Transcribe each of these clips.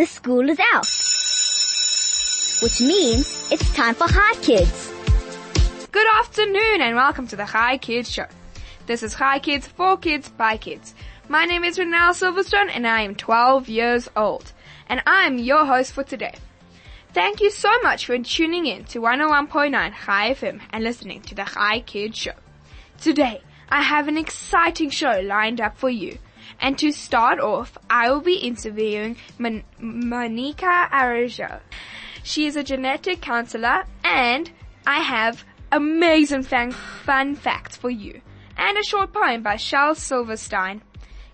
the school is out. Which means it's time for Hi Kids. Good afternoon and welcome to the Hi Kids Show. This is Hi Kids for Kids by Kids. My name is Renelle Silverstone and I am 12 years old. And I am your host for today. Thank you so much for tuning in to 101.9 Hi FM and listening to the Hi Kids Show. Today, I have an exciting show lined up for you. And to start off, I will be interviewing Mon- Monica Araujo. She is a genetic counselor and I have amazing fun, fun facts for you and a short poem by Shel Silverstein.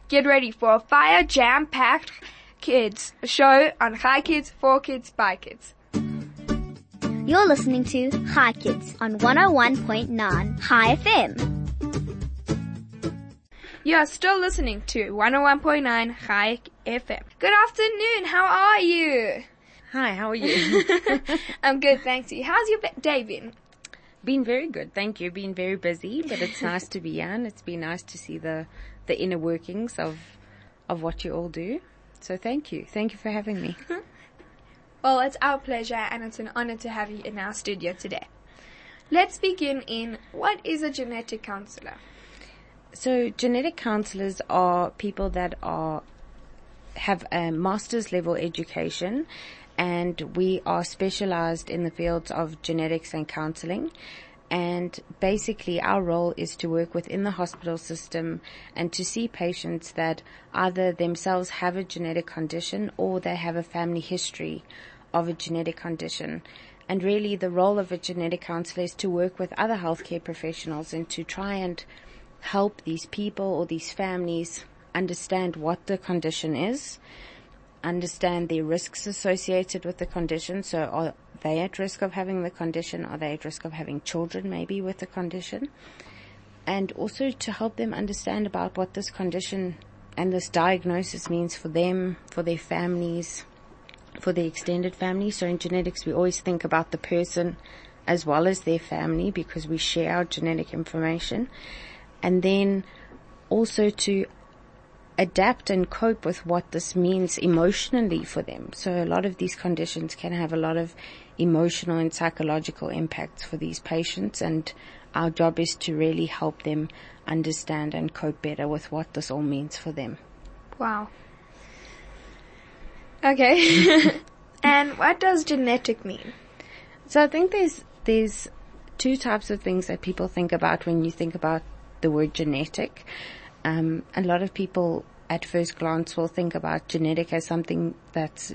Get ready for a fire jam-packed kids show on Hi Kids for Kids by Kids. You're listening to Hi Kids on 101.9 Hi FM. You are still listening to 101.9 Hi FM. Good afternoon. How are you? Hi, how are you? I'm good, thanks you. How's your day been? been very good, thank you. Been very busy, but it's nice to be here and it's been nice to see the, the inner workings of, of what you all do. So thank you. Thank you for having me. Well, it's our pleasure and it's an honor to have you in our studio today. Let's begin in what is a genetic counselor? So genetic counselors are people that are have a master's level education and we are specialized in the fields of genetics and counseling. And basically our role is to work within the hospital system and to see patients that either themselves have a genetic condition or they have a family history of a genetic condition. And really the role of a genetic counselor is to work with other healthcare professionals and to try and help these people or these families understand what the condition is, understand the risks associated with the condition. So are they at risk of having the condition? Are they at risk of having children maybe with the condition? And also to help them understand about what this condition and this diagnosis means for them, for their families, for the extended family. So in genetics, we always think about the person as well as their family because we share our genetic information. And then also to adapt and cope with what this means emotionally for them. So a lot of these conditions can have a lot of emotional and psychological impacts for these patients and our job is to really help them understand and cope better with what this all means for them. Wow. Okay. and what does genetic mean? So I think there's, there's two types of things that people think about when you think about the word genetic. Um, a lot of people at first glance will think about genetic as something that's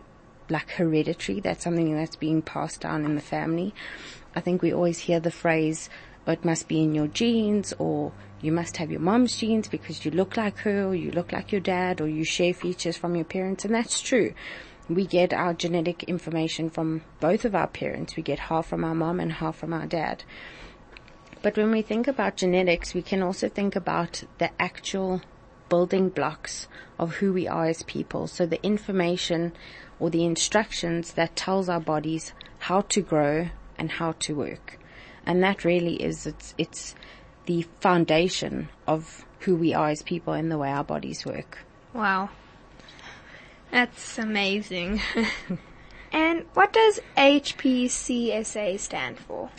like hereditary. That's something that's being passed down in the family. I think we always hear the phrase, oh, it must be in your genes or you must have your mom's genes because you look like her or you look like your dad or you share features from your parents. And that's true. We get our genetic information from both of our parents. We get half from our mom and half from our dad. But when we think about genetics, we can also think about the actual building blocks of who we are as people. So the information or the instructions that tells our bodies how to grow and how to work. And that really is, it's, it's the foundation of who we are as people and the way our bodies work. Wow. That's amazing. and what does HPCSA stand for?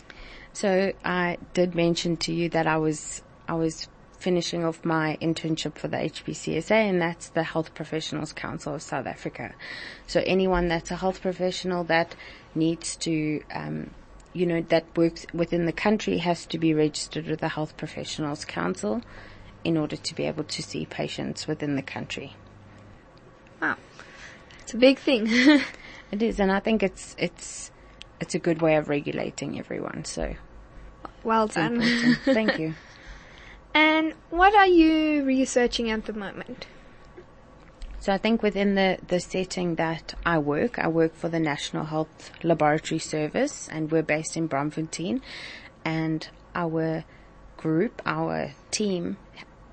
So I did mention to you that I was, I was finishing off my internship for the HPCSA and that's the Health Professionals Council of South Africa. So anyone that's a health professional that needs to, um, you know, that works within the country has to be registered with the Health Professionals Council in order to be able to see patients within the country. Wow. It's a big thing. it is, and I think it's, it's, it's a good way of regulating everyone, so. Well done. Thank you. And what are you researching at the moment? So I think within the, the setting that I work, I work for the National Health Laboratory Service and we're based in Braamfontein and our group, our team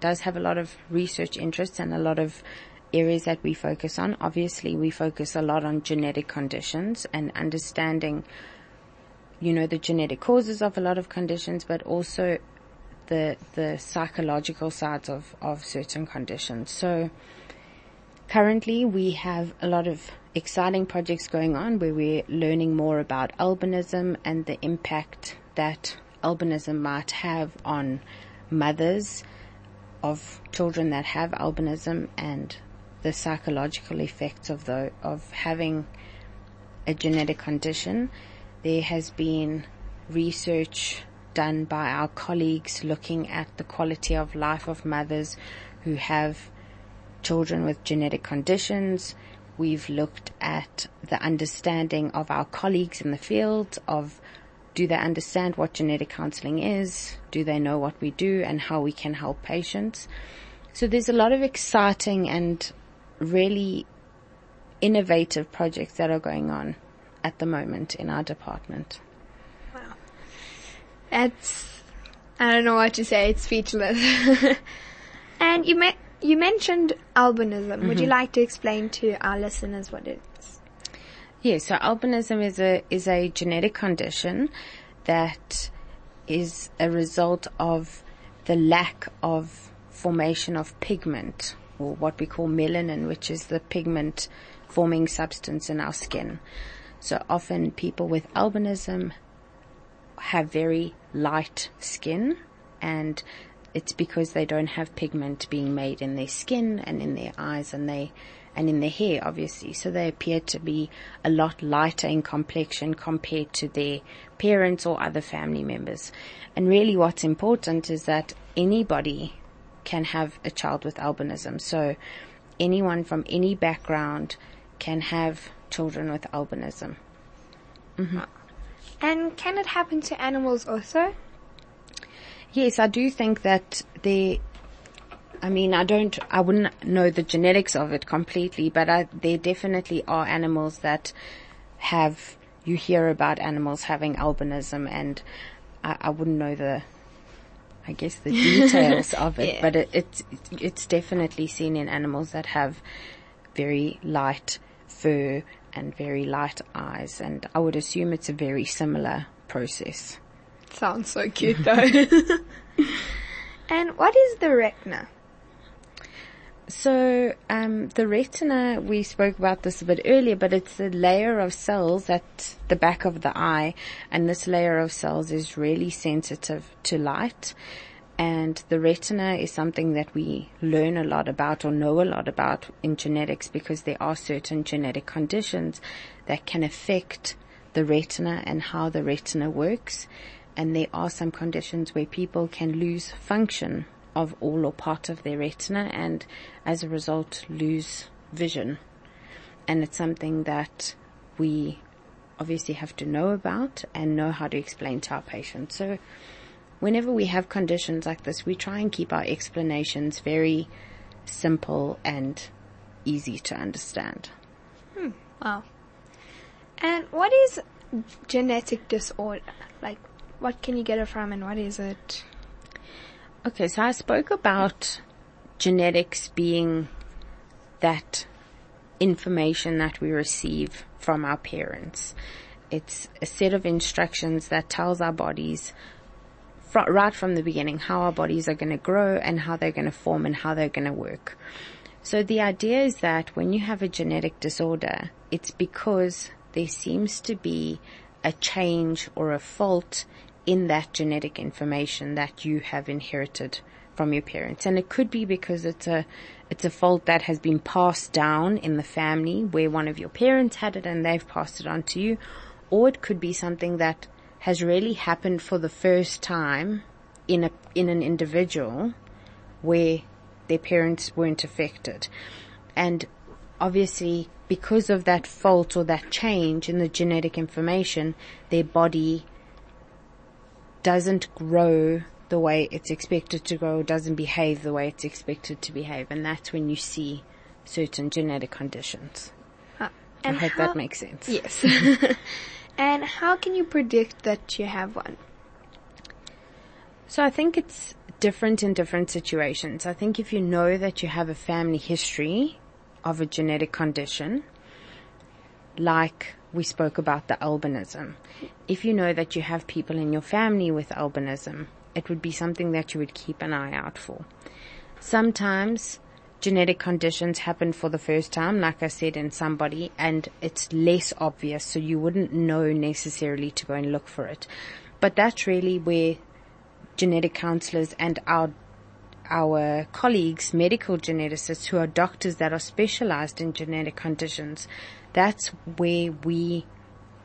does have a lot of research interests and a lot of areas that we focus on. Obviously we focus a lot on genetic conditions and understanding, you know, the genetic causes of a lot of conditions, but also the, the psychological sides of, of certain conditions. So currently we have a lot of exciting projects going on where we're learning more about albinism and the impact that albinism might have on mothers of children that have albinism and the psychological effects of the of having a genetic condition. There has been research done by our colleagues looking at the quality of life of mothers who have children with genetic conditions. We've looked at the understanding of our colleagues in the field of do they understand what genetic counseling is? Do they know what we do and how we can help patients? So there's a lot of exciting and really innovative projects that are going on at the moment in our department. Wow. It's, I don't know what to say, it's speechless. and you me- you mentioned albinism. Would you mm-hmm. like to explain to our listeners what it is? Yes, so albinism is a is a genetic condition that is a result of the lack of formation of pigment or what we call melanin, which is the pigment forming substance in our skin. So often people with albinism have very light skin and it's because they don't have pigment being made in their skin and in their eyes and they and in their hair obviously so they appear to be a lot lighter in complexion compared to their parents or other family members and really what's important is that anybody can have a child with albinism. So anyone from any background can have children with albinism. Mm-hmm. Uh, and can it happen to animals also? Yes, I do think that there, I mean, I don't, I wouldn't know the genetics of it completely, but I, there definitely are animals that have, you hear about animals having albinism and I, I wouldn't know the, I guess the details of it, Yeah. but it, it's, it's definitely seen in animals that have very light fur and very light eyes and I would assume it's a very similar process. Sounds so cute though. and what is the retina? So um, the retina, we spoke about this a bit earlier, but it's a layer of cells at the back of the eye, and this layer of cells is really sensitive to light. And the retina is something that we learn a lot about or know a lot about in genetics because there are certain genetic conditions that can affect the retina and how the retina works. And there are some conditions where people can lose function of all or part of their retina and as a result lose vision. And it's something that we obviously have to know about and know how to explain to our patients. So whenever we have conditions like this, we try and keep our explanations very simple and easy to understand. Hmm, wow. And what is genetic disorder? Like, what can you get it from and what is it? Okay, so I spoke about genetics being that information that we receive from our parents. It's a set of instructions that tells our bodies fr- right from the beginning how our bodies are going to grow and how they're going to form and how they're going to work. So the idea is that when you have a genetic disorder, it's because there seems to be a change or a fault in that genetic information that you have inherited from your parents. And it could be because it's a, it's a fault that has been passed down in the family where one of your parents had it and they've passed it on to you. Or it could be something that has really happened for the first time in a, in an individual where their parents weren't affected. And obviously because of that fault or that change in the genetic information, their body doesn't grow the way it's expected to grow, doesn't behave the way it's expected to behave. And that's when you see certain genetic conditions. Uh, I hope how- that makes sense. Yes. and how can you predict that you have one? So I think it's different in different situations. I think if you know that you have a family history of a genetic condition, like we spoke about the albinism, if you know that you have people in your family with albinism, it would be something that you would keep an eye out for. Sometimes genetic conditions happen for the first time, like I said, in somebody, and it's less obvious, so you wouldn't know necessarily to go and look for it. But that's really where genetic counselors and our our colleagues, medical geneticists who are doctors that are specialized in genetic conditions, that's where we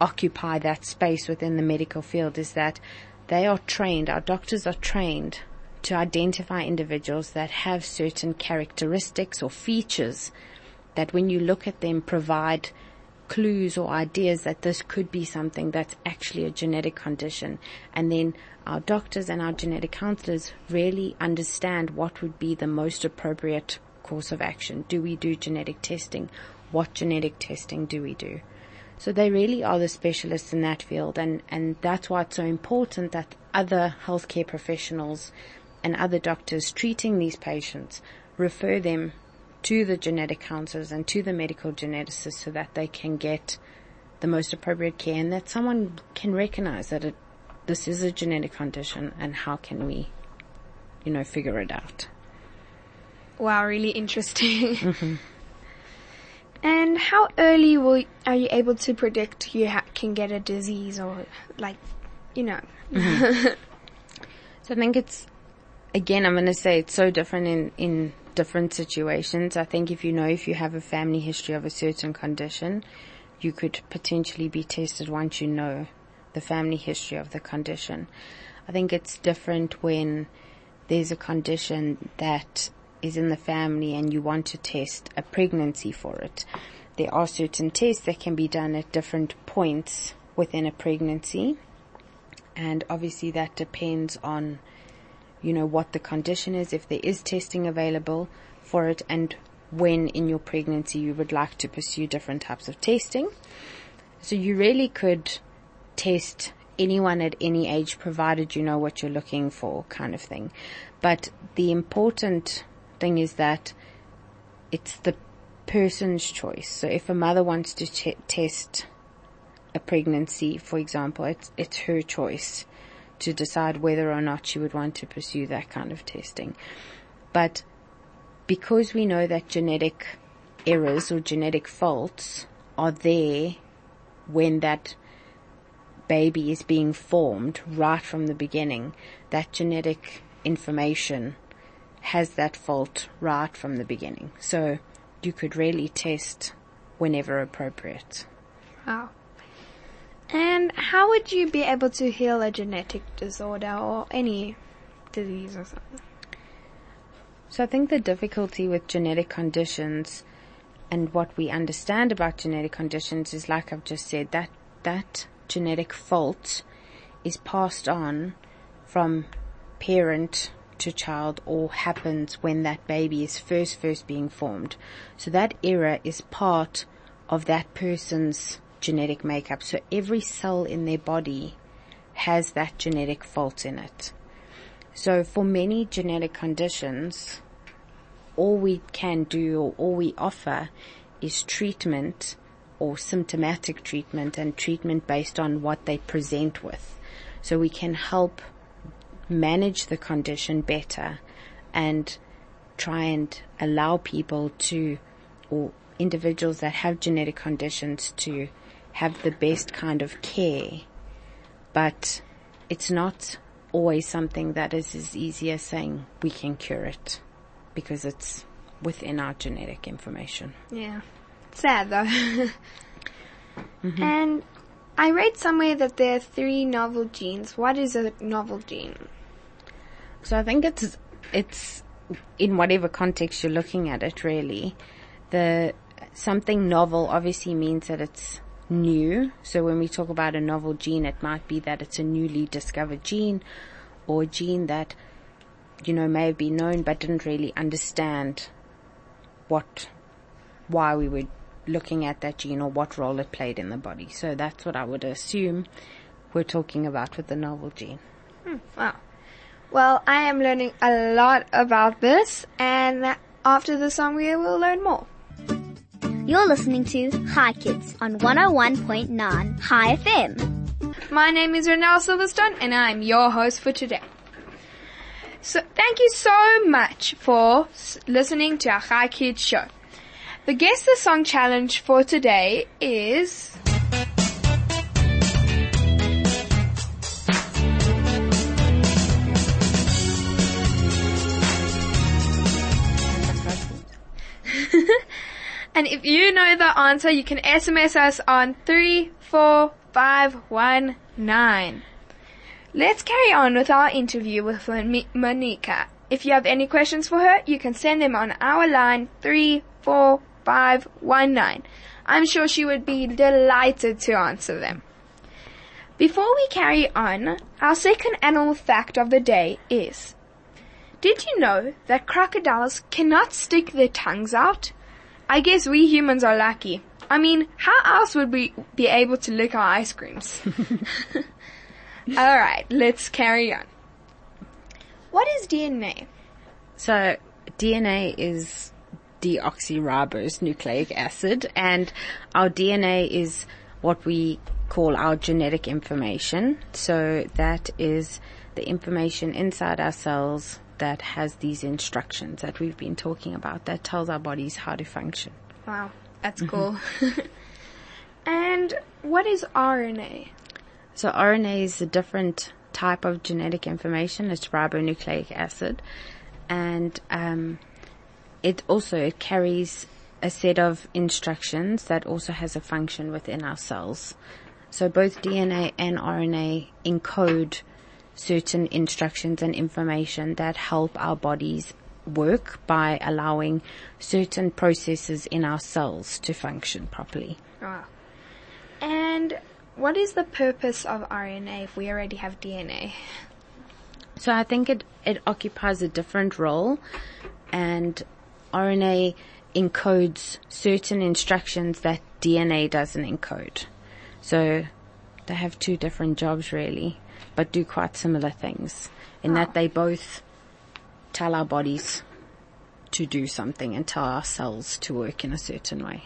occupy that space within the medical field is that they are trained, our doctors are trained to identify individuals that have certain characteristics or features that when you look at them provide clues or ideas that this could be something that's actually a genetic condition. And then our doctors and our genetic counselors really understand what would be the most appropriate course of action. Do we do genetic testing? What genetic testing do we do? So they really are the specialists in that field and, and that's why it's so important that other healthcare professionals and other doctors treating these patients refer them to the genetic counselors and to the medical geneticists so that they can get the most appropriate care and that someone can recognize that it, this is a genetic condition and how can we, you know, figure it out. Wow, really interesting. Mm-hmm. And how early will are you able to predict you ha- can get a disease or like, you know? Mm-hmm. so I think it's again, I'm going to say it's so different in in different situations. I think if you know if you have a family history of a certain condition, you could potentially be tested once you know the family history of the condition. I think it's different when there's a condition that is in the family and you want to test a pregnancy for it. There are certain tests that can be done at different points within a pregnancy. And obviously that depends on you know, what the condition is, if there is testing available for it, and when in your pregnancy you would like to pursue different types of testing. So you really could test anyone at any age provided you know what you're looking for kind of thing. But the important thing is that it's the person's choice. So if a mother wants to ch- test a pregnancy, for example, it's, it's her choice to decide whether or not she would want to pursue that kind of testing. But because we know that genetic errors or genetic faults are there when that baby is being formed right from the beginning, that genetic information has that fault right from the beginning. So you could really test whenever appropriate. Wow. And how would you be able to heal a genetic disorder or any disease or something? So I think the difficulty with genetic conditions and what we understand about genetic conditions is like I've just said, that, that genetic fault is passed on from parent to child or happens when that baby is first, first being formed. So that error is part of that person's genetic makeup. So every cell in their body has that genetic fault in it. So for many genetic conditions, all we can do or all we offer is treatment or symptomatic treatment and treatment based on what they present with. So we can help manage the condition better and try and allow people to, or individuals that have genetic conditions to have the best kind of care, but it's not always something that is as easy as saying we can cure it because it's within our genetic information. Yeah. Sad though. mm-hmm. And I read somewhere that there are three novel genes. What is a novel gene? So I think it's, it's in whatever context you're looking at it really. The, something novel obviously means that it's new. So when we talk about a novel gene, it might be that it's a newly discovered gene or a gene that, you know, may have been known but didn't really understand what, why we were looking at that gene or what role it played in the body. So that's what I would assume we're talking about with the novel gene. Hmm, wow. Well, I am learning a lot about this and after the song we will learn more. You're listening to Hi Kids on 101.9 Hi FM. My name is Renelle Silverstone and I'm your host for today. So thank you so much for listening to our Hi Kids show. The Guess the Song challenge for today is And if you know the answer, you can SMS us on 34519. Let's carry on with our interview with Mon- Monica. If you have any questions for her, you can send them on our line 34519. I'm sure she would be delighted to answer them. Before we carry on, our second animal fact of the day is Did you know that crocodiles cannot stick their tongues out? I guess we humans are lucky. I mean, how else would we be able to lick our ice creams? Alright, let's carry on. What is DNA? So DNA is deoxyribose nucleic acid and our DNA is what we call our genetic information. So that is the information inside our cells that has these instructions that we've been talking about that tells our bodies how to function. Wow, that's cool. and what is RNA? So RNA is a different type of genetic information. It's ribonucleic acid, and um, it also it carries a set of instructions that also has a function within our cells. So both DNA and RNA encode certain instructions and information that help our bodies work by allowing certain processes in our cells to function properly. Wow. And what is the purpose of RNA if we already have DNA? So I think it, it occupies a different role and RNA encodes certain instructions that DNA doesn't encode. So they have two different jobs really, but do quite similar things in that they both tell our bodies to do something and tell our cells to work in a certain way.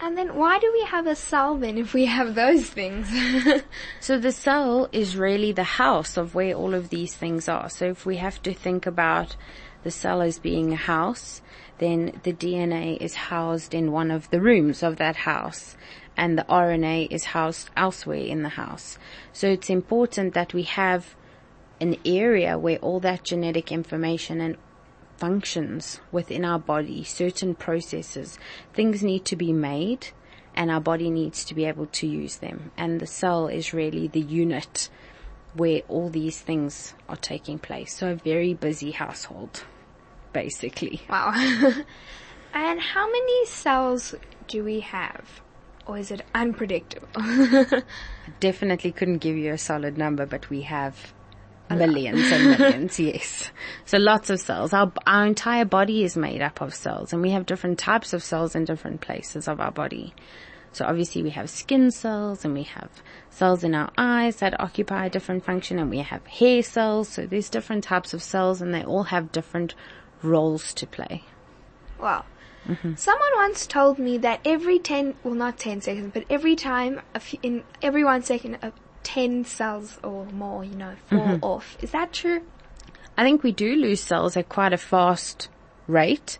And then why do we have a cell then if we have those things? So the cell is really the house of where all of these things are. So if we have to think about the cell as being a house, then the DNA is housed in one of the rooms of that house and the RNA is housed elsewhere in the house. So it's important that we have an area where all that genetic information and functions within our body, certain processes, things need to be made and our body needs to be able to use them. And the cell is really the unit where all these things are taking place. So a very busy household, basically. wow. and how many cells do we have? Or is it unpredictable? Definitely couldn't give you a solid number, but we have millions and millions, yes. So lots of cells. Our, our entire body is made up of cells and we have different types of cells in different places of our body. So obviously we have skin cells and we have cells in our eyes that occupy a different function and we have hair cells. So there's different types of cells and they all have different roles to play. Wow. Someone once told me that every 10, well not 10 seconds, but every time, a few, in every one second, uh, 10 cells or more, you know, fall off. Is that true? I think we do lose cells at quite a fast rate.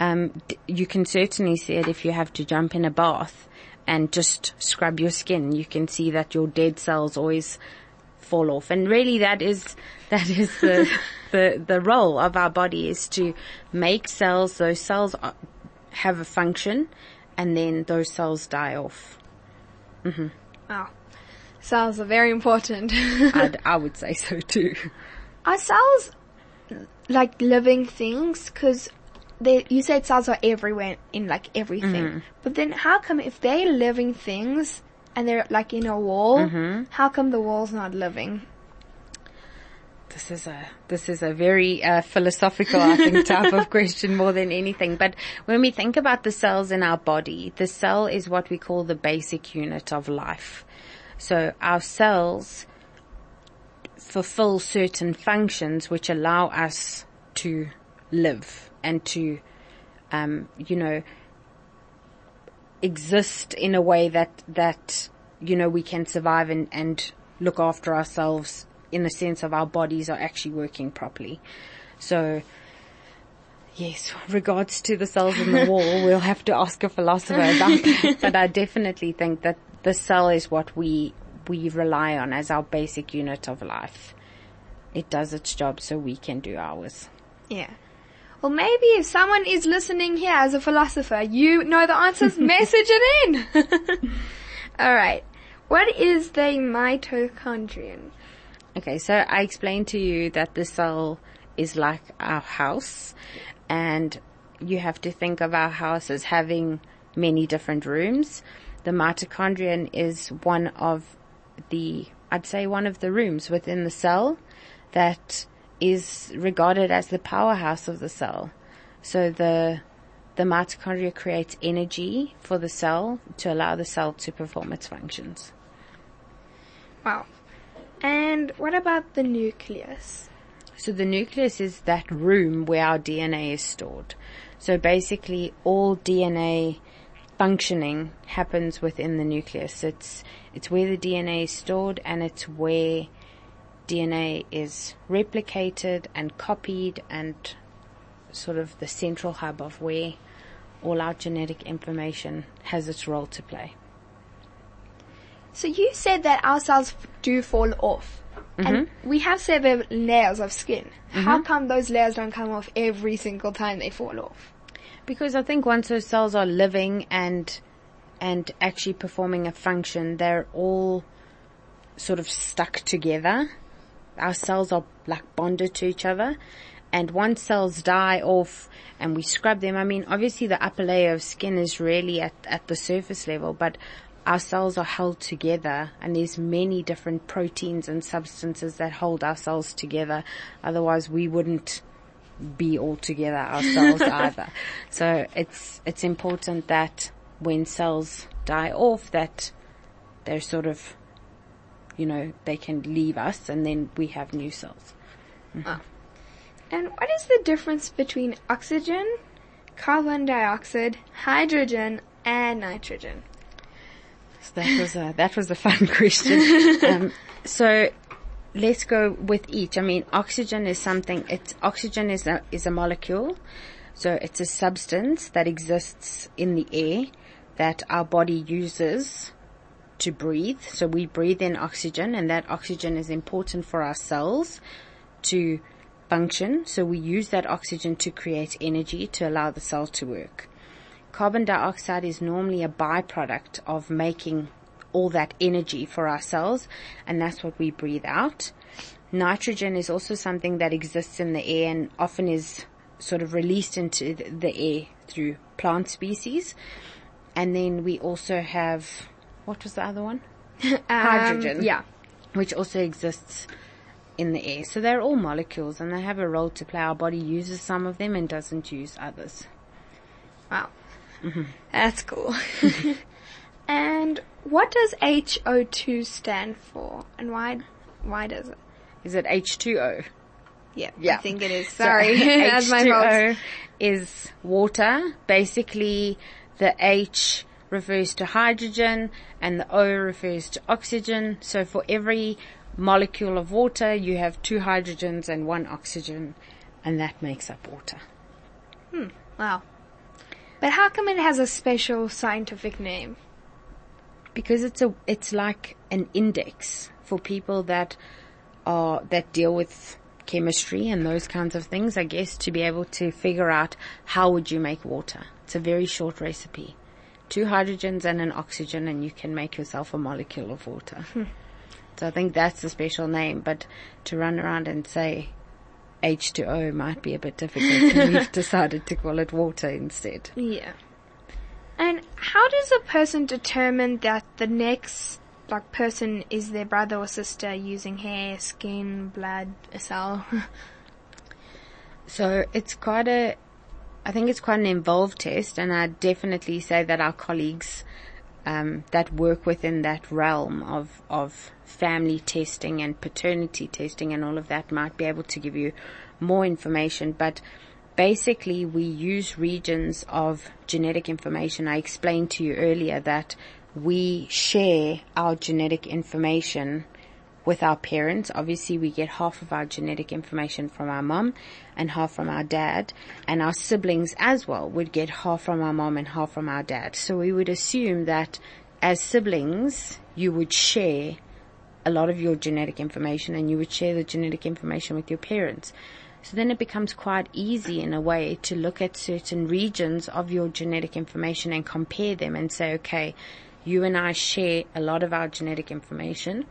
Um, d- you can certainly see it if you have to jump in a bath and just scrub your skin. You can see that your dead cells always fall off. And really that is, that is the, the, the role of our body is to make cells, those cells are, have a function and then those cells die off. Wow. Cells are very important. I'd, I would say so too. are cells like living things? Cause they, you said cells are everywhere in like everything. Mm. But then how come if they're living things and they're like in a wall, how come the wall's not living? This is a this is a very uh, philosophical, I think, type of question more than anything. But when we think about the cells in our body, the cell is what we call the basic unit of life. So our cells fulfill certain functions which allow us to live and to, um, you know, exist in a way that that you know we can survive and and look after ourselves in the sense of our bodies are actually working properly. So, yes, regards to the cells in the wall, we'll have to ask a philosopher about that. But I definitely think that the cell is what we, we rely on as our basic unit of life. It does its job so we can do ours. Yeah. Well, maybe if someone is listening here as a philosopher, you know the answers, message it in. Alright. What is the mitochondrion? Okay, so I explained to you that the cell is like our house and you have to think of our house as having many different rooms. The mitochondrion is one of the, I'd say one of the rooms within the cell that is regarded as the powerhouse of the cell. So the, the mitochondria creates energy for the cell to allow the cell to perform its functions. Wow. And what about the nucleus? So the nucleus is that room where our DNA is stored. So basically all DNA functioning happens within the nucleus. It's, it's where the DNA is stored and it's where DNA is replicated and copied and sort of the central hub of where all our genetic information has its role to play. So you said that our cells do fall off. And mm-hmm. we have several layers of skin. How mm-hmm. come those layers don't come off every single time they fall off? Because I think once those cells are living and and actually performing a function, they're all sort of stuck together. Our cells are like bonded to each other. And once cells die off and we scrub them, I mean, obviously the upper layer of skin is really at, at the surface level, but our cells are held together and there's many different proteins and substances that hold our cells together. Otherwise we wouldn't be all together ourselves either. So it's, it's important that when cells die off that they're sort of, you know, they can leave us and then we have new cells. And what is the difference between oxygen, carbon dioxide, hydrogen, and nitrogen? So that was a, that was a fun question. um, so let's go with each. I mean, oxygen is something, it's, oxygen is a, is a molecule. So it's a substance that exists in the air that our body uses to breathe. So we breathe in oxygen and that oxygen is important for our cells to function. So we use that oxygen to create energy to allow the cell to work. Carbon dioxide is normally a byproduct of making all that energy for our cells and that's what we breathe out. Nitrogen is also something that exists in the air and often is sort of released into the air through plant species. And then we also have, what was the other one? Hydrogen. Um, yeah. Which also exists in the air. So they're all molecules and they have a role to play. Our body uses some of them and doesn't use others. Wow. That's cool. and what does HO2 stand for? And why, why does it? Is it H2O? Yeah, Yeah. I think it is. Sorry. Fault. H2O is water. Basically, the H refers to hydrogen and the O refers to oxygen. So for every molecule of water, you have two hydrogens and one oxygen, and that makes up water. Hmm, wow. But how come it has a special scientific name? because it's a it's like an index for people that are that deal with chemistry and those kinds of things i guess to be able to figure out how would you make water it's a very short recipe two hydrogens and an oxygen and you can make yourself a molecule of water hmm. so i think that's a special name but to run around and say h2o might be a bit difficult and we've decided to call it water instead Yeah. And how does a person determine that the next like person is their brother or sister using hair, skin, blood, a cell? So it's quite a, I think it's quite an involved test, and I definitely say that our colleagues um, that work within that realm of of family testing and paternity testing and all of that might be able to give you more information. But basically, we use regions of genetic information. I explained to you earlier that we share our genetic information with our parents. Obviously, we get half of our genetic information from our mom and half from our dad, and our siblings as well would get half from our mom and half from our dad. So we would assume that as siblings, you would share a lot of your genetic information and you would share the genetic information with your parents. So then it becomes quite easy in a way to look at certain regions of your genetic information and compare them and say, okay, you and I share a lot of our genetic information.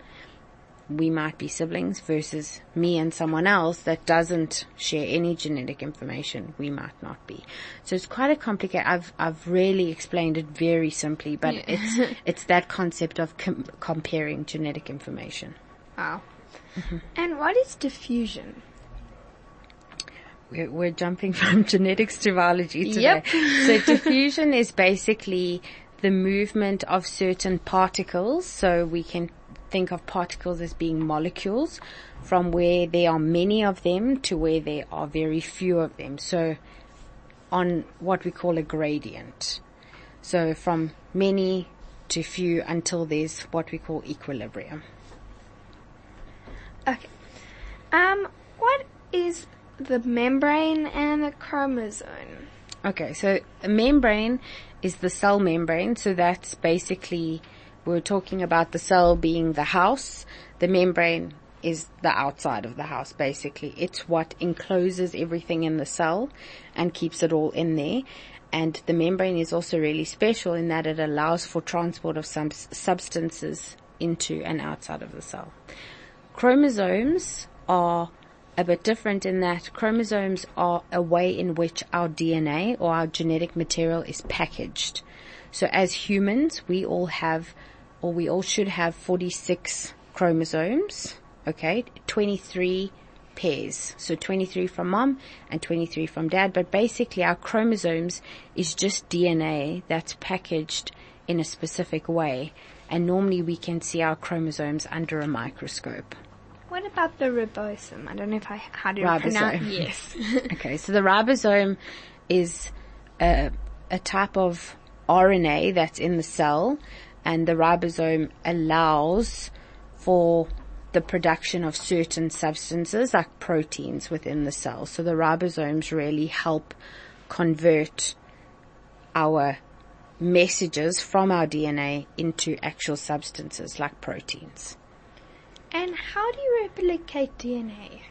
We might be siblings versus me and someone else that doesn't share any genetic information. We might not be. So it's quite a complicated, I've, I've really explained it very simply, but Yeah. it's, it's that concept of com- comparing genetic information. Wow. Mm-hmm. And what is diffusion? We're, we're jumping from genetics to biology today. Yep. so diffusion is basically the movement of certain particles. So we can think of particles as being molecules from where there are many of them to where there are very few of them. So on what we call a gradient. So from many to few until there's what we call equilibrium. Okay. Um, what is the membrane and the chromosome? Okay, so a membrane is the cell membrane. So that's basically, we're talking about the cell being the house. The membrane is the outside of the house, basically. It's what encloses everything in the cell and keeps it all in there. And the membrane is also really special in that it allows for transport of some substances into and outside of the cell. Chromosomes are a bit different in that chromosomes are a way in which our DNA or our genetic material is packaged. So as humans, we all have, or we all should have 46 chromosomes, okay? 23 pairs. So 23 from mom and 23 from dad. But basically our chromosomes is just DNA that's packaged in a specific way. And normally we can see our chromosomes under a microscope. What about the ribosome? I don't know if I how do you Ribosome. pronounce. Yes. Okay, so the ribosome is a, a type of RNA that's in the cell, and the ribosome allows for the production of certain substances like proteins within the cell. So the ribosomes really help convert our messages from our DNA into actual substances like proteins. and how do you replicate DNA?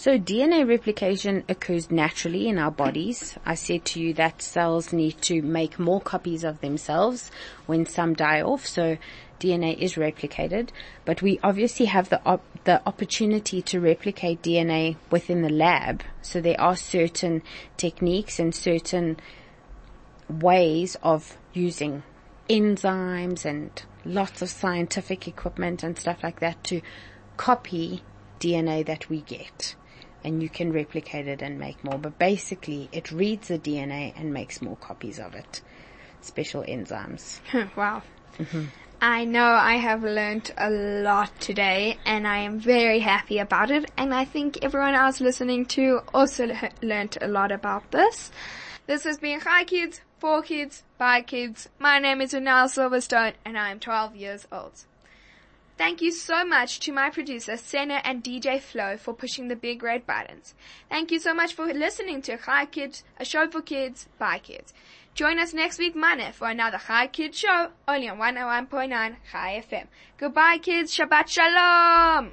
So DNA replication occurs naturally in our bodies. I said to you that cells need to make more copies of themselves when some die off. So DNA is replicated, but we obviously have the op- the opportunity to replicate DNA within the lab. So there are certain techniques and certain ways of using enzymes and lots of scientific equipment and stuff like that to copy DNA that we get. And you can replicate it and make more. But basically, it reads the DNA and makes more copies of it. Special enzymes. wow. Mm-hmm. I know I have learnt a lot today and I am very happy about it and I think everyone else listening to also le- learnt a lot about this. This has been Hi Kids, For Kids, By Kids. My name is Renelle Silverstone and I am 12 years old. Thank you so much to my producer, Senna and DJ Flo for pushing the big red buttons. Thank you so much for listening to Hi Kids, a show for kids, by kids. Join us next week Monday for another Hi Kids show, only on 101.9 Hi FM. Goodbye kids, Shabbat Shalom!